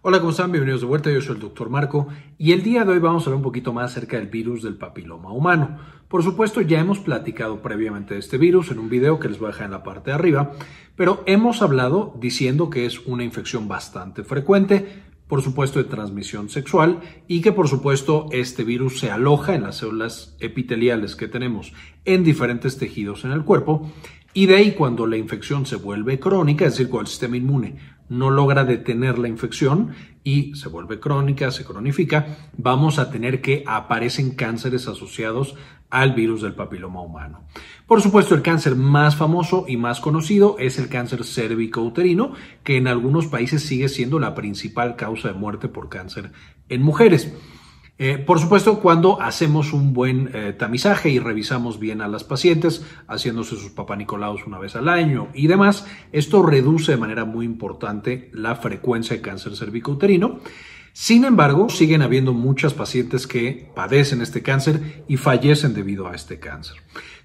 Hola, ¿cómo están? Bienvenidos de vuelta. Yo soy el doctor Marco y el día de hoy vamos a hablar un poquito más acerca del virus del papiloma humano. Por supuesto, ya hemos platicado previamente de este virus en un video que les voy a dejar en la parte de arriba, pero hemos hablado diciendo que es una infección bastante frecuente, por supuesto de transmisión sexual y que por supuesto este virus se aloja en las células epiteliales que tenemos en diferentes tejidos en el cuerpo y de ahí cuando la infección se vuelve crónica, es decir, cuando el sistema inmune no logra detener la infección y se vuelve crónica, se cronifica, vamos a tener que aparecen cánceres asociados al virus del papiloma humano. Por supuesto, el cáncer más famoso y más conocido es el cáncer cérvico-uterino, que en algunos países sigue siendo la principal causa de muerte por cáncer en mujeres. Eh, por supuesto, cuando hacemos un buen eh, tamizaje y revisamos bien a las pacientes, haciéndose sus papanicolaos una vez al año y demás, esto reduce de manera muy importante la frecuencia de cáncer cervicouterino. Sin embargo, siguen habiendo muchas pacientes que padecen este cáncer y fallecen debido a este cáncer.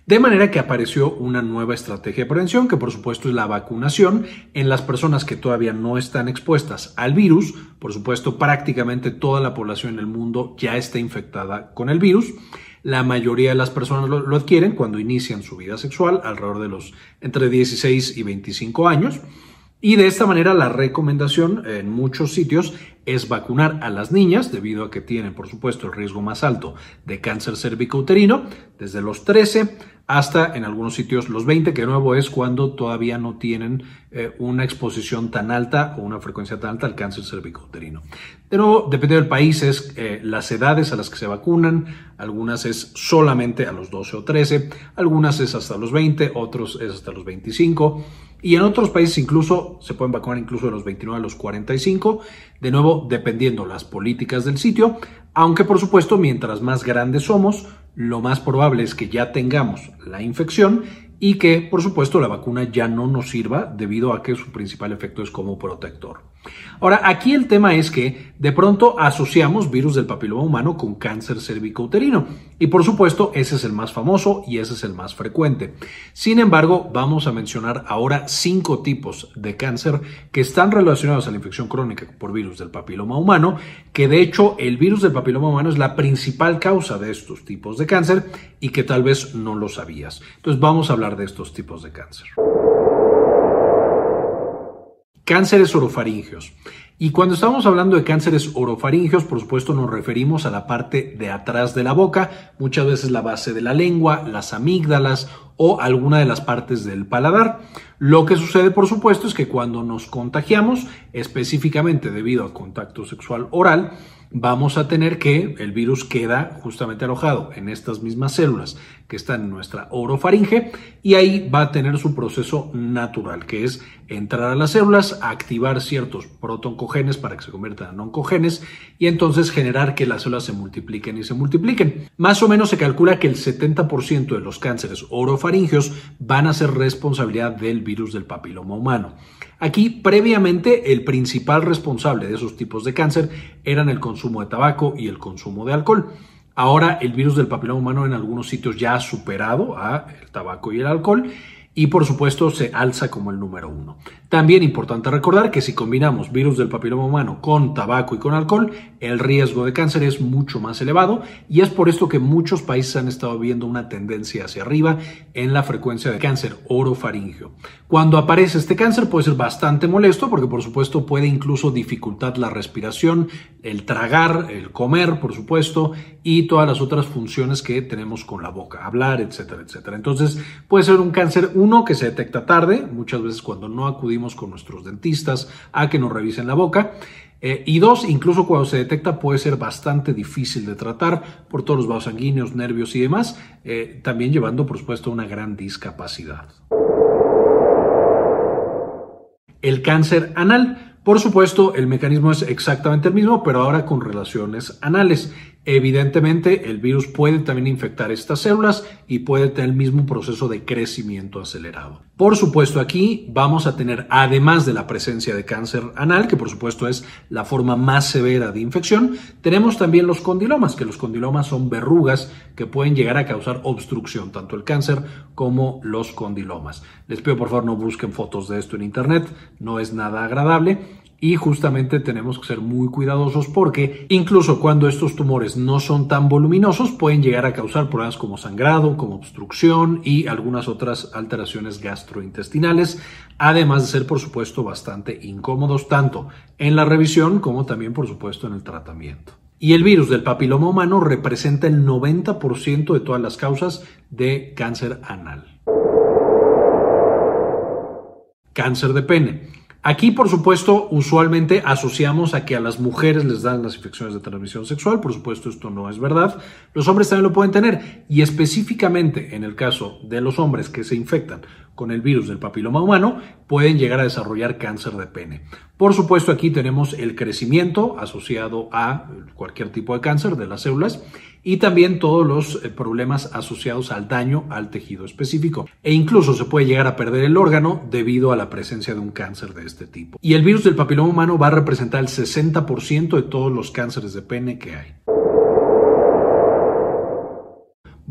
De manera que apareció una nueva estrategia de prevención, que por supuesto es la vacunación en las personas que todavía no están expuestas al virus. Por supuesto, prácticamente toda la población en el mundo ya está infectada con el virus. La mayoría de las personas lo, adquieren cuando inician su vida sexual, alrededor de los entre 16 y 25 años. Y de esta manera la recomendación en muchos sitios es vacunar a las niñas debido a que tienen, por supuesto, el riesgo más alto de cáncer cervicouterino desde los 13 hasta en algunos sitios los 20, que de nuevo es cuando todavía no tienen eh, una exposición tan alta o una frecuencia tan alta al cáncer cervicouterino. De nuevo, depende del país, es eh, las edades a las que se vacunan, algunas es solamente a los 12 o 13, algunas es hasta los 20, otros es hasta los 25 y en otros países incluso se pueden vacunar incluso de los 29 a los 45, de nuevo dependiendo las políticas del sitio, aunque por supuesto mientras más grandes somos, lo más probable es que ya tengamos la infección y que, por supuesto, la vacuna ya no nos sirva debido a que su principal efecto es como protector. Ahora, aquí el tema es que de pronto asociamos virus del papiloma humano con cáncer cervicouterino y por supuesto ese es el más famoso y ese es el más frecuente. Sin embargo, vamos a mencionar ahora cinco tipos de cáncer que están relacionados a la infección crónica por virus del papiloma humano, que de hecho el virus del papiloma humano es la principal causa de estos tipos de cáncer y que tal vez no lo sabías. Entonces vamos a hablar de estos tipos de cáncer. Cánceres orofaringeos. Y cuando estamos hablando de cánceres orofaringeos, por supuesto nos referimos a la parte de atrás de la boca, muchas veces la base de la lengua, las amígdalas o alguna de las partes del paladar. Lo que sucede, por supuesto, es que cuando nos contagiamos, específicamente debido a contacto sexual oral, vamos a tener que el virus queda justamente alojado en estas mismas células que están en nuestra orofaringe y ahí va a tener su proceso natural, que es entrar a las células, activar ciertos protoncogenes para que se conviertan en oncogenes y entonces generar que las células se multipliquen y se multipliquen. Más o menos se calcula que el 70% de los cánceres orofaringeos van a ser responsabilidad del virus del papiloma humano. Aquí, previamente, el principal responsable de esos tipos de cáncer eran el consumo de tabaco y el consumo de alcohol. Ahora el virus del papiloma humano en algunos sitios ya ha superado a el tabaco y el alcohol y por supuesto se alza como el número uno. También importante recordar que si combinamos virus del papiloma humano con tabaco y con alcohol, el riesgo de cáncer es mucho más elevado y es por esto que muchos países han estado viendo una tendencia hacia arriba en la frecuencia de cáncer orofaringeo. Cuando aparece este cáncer puede ser bastante molesto porque por supuesto puede incluso dificultar la respiración, el tragar, el comer, por supuesto, y todas las otras funciones que tenemos con la boca, hablar, etcétera, etcétera. Entonces puede ser un cáncer uno, que se detecta tarde, muchas veces cuando no acudimos con nuestros dentistas a que nos revisen la boca. Eh, y dos, incluso cuando se detecta puede ser bastante difícil de tratar por todos los vasos sanguíneos, nervios y demás, eh, también llevando por supuesto una gran discapacidad. El cáncer anal. Por supuesto, el mecanismo es exactamente el mismo, pero ahora con relaciones anales. Evidentemente, el virus puede también infectar estas células y puede tener el mismo proceso de crecimiento acelerado. Por supuesto, aquí vamos a tener, además de la presencia de cáncer anal, que por supuesto es la forma más severa de infección, tenemos también los condilomas, que los condilomas son verrugas que pueden llegar a causar obstrucción, tanto el cáncer como los condilomas. Les pido por favor no busquen fotos de esto en internet, no es nada agradable y justamente tenemos que ser muy cuidadosos porque incluso cuando estos tumores no son tan voluminosos pueden llegar a causar problemas como sangrado, como obstrucción y algunas otras alteraciones gastrointestinales, además de ser por supuesto bastante incómodos tanto en la revisión como también por supuesto en el tratamiento. Y el virus del papiloma humano representa el 90% de todas las causas de cáncer anal. Cáncer de pene. Aquí, por supuesto, usualmente asociamos a que a las mujeres les dan las infecciones de transmisión sexual. Por supuesto, esto no es verdad. Los hombres también lo pueden tener. Y específicamente en el caso de los hombres que se infectan con el virus del papiloma humano, pueden llegar a desarrollar cáncer de pene. Por supuesto, aquí tenemos el crecimiento asociado a cualquier tipo de cáncer de las células y también todos los eh, problemas asociados al daño al tejido específico. E incluso se puede llegar a perder el órgano debido a la presencia de un cáncer de este tipo. Y el virus del papiloma humano va a representar el 60% de todos los cánceres de pene que hay.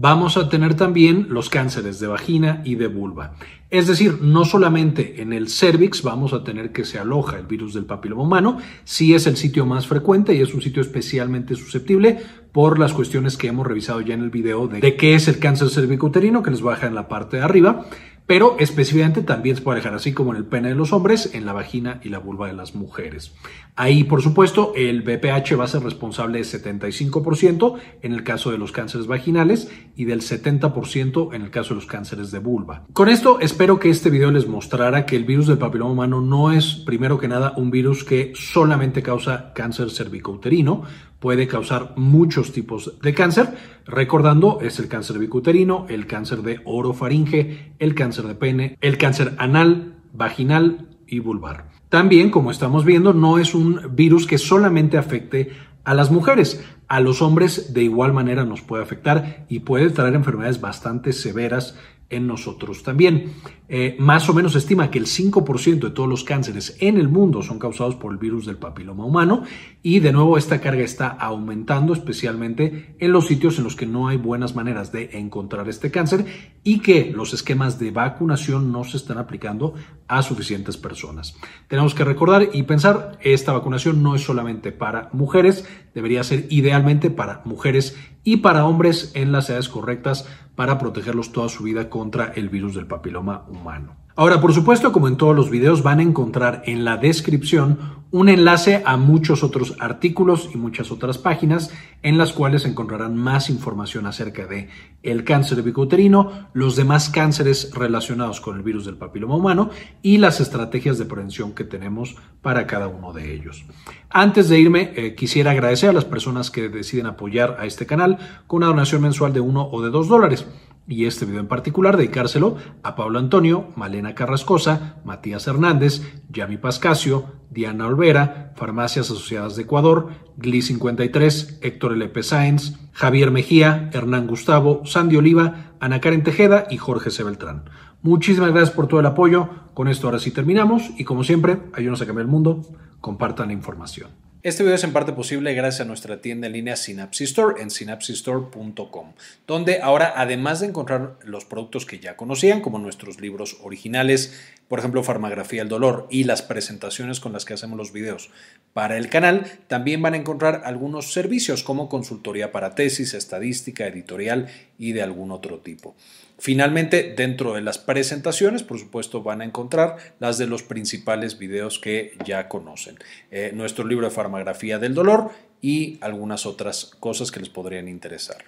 Vamos a tener también los cánceres de vagina y de vulva. Es decir, no solamente en el cervix vamos a tener que se aloja el virus del papiloma humano, sí es el sitio más frecuente y es un sitio especialmente susceptible por las cuestiones que hemos revisado ya en el video de, de qué es el cáncer cervicuterino que les baja en la parte de arriba pero específicamente también se puede dejar así como en el pene de los hombres, en la vagina y la vulva de las mujeres. Ahí, por supuesto, el BPH va a ser responsable de 75% en el caso de los cánceres vaginales y del 70% en el caso de los cánceres de vulva. Con esto espero que este video les mostrara que el virus del papiloma humano no es, primero que nada, un virus que solamente causa cáncer cervicouterino, puede causar muchos tipos de cáncer. Recordando, es el cáncer bicuterino, el cáncer de orofaringe, el cáncer de pene, el cáncer anal, vaginal y vulvar. También, como estamos viendo, no es un virus que solamente afecte a las mujeres. A los hombres de igual manera nos puede afectar y puede traer enfermedades bastante severas en nosotros también. Eh, más o menos se estima que el 5% de todos los cánceres en el mundo son causados por el virus del papiloma humano y de nuevo esta carga está aumentando especialmente en los sitios en los que no hay buenas maneras de encontrar este cáncer y que los esquemas de vacunación no se están aplicando a suficientes personas. Tenemos que recordar y pensar, esta vacunación no es solamente para mujeres, debería ser idealmente para mujeres y para hombres en las edades correctas para protegerlos toda su vida contra el virus del papiloma humano. Ahora, por supuesto, como en todos los videos, van a encontrar en la descripción un enlace a muchos otros artículos y muchas otras páginas en las cuales encontrarán más información acerca de el cáncer bicuterino, los demás cánceres relacionados con el virus del papiloma humano y las estrategias de prevención que tenemos para cada uno de ellos. Antes de irme, eh, quisiera agradecer a las personas que deciden apoyar a este canal con una donación mensual de uno o de dos dólares y este video en particular dedicárselo a Pablo Antonio, Malena Carrascosa, Matías Hernández, Yami Pascasio, Diana Olvera, Farmacias Asociadas de Ecuador, Gli 53, Héctor L.P. Sáenz, Javier Mejía, Hernán Gustavo, Sandy Oliva, Ana Karen Tejeda y Jorge C. Beltrán. Muchísimas gracias por todo el apoyo. Con esto ahora sí terminamos y como siempre, ayúdenos a cambiar el mundo. Compartan la información. Este video es en parte posible gracias a nuestra tienda en línea Synapsis Store en synapsistore.com, donde ahora además de encontrar los productos que ya conocían, como nuestros libros originales, por ejemplo Farmagrafía del Dolor y las presentaciones con las que hacemos los videos para el canal, también van a encontrar algunos servicios como consultoría para tesis, estadística, editorial y de algún otro tipo. Finalmente, dentro de las presentaciones, por supuesto, van a encontrar las de los principales videos que ya conocen. Eh, nuestro libro de farmagrafía del dolor y algunas otras cosas que les podrían interesar.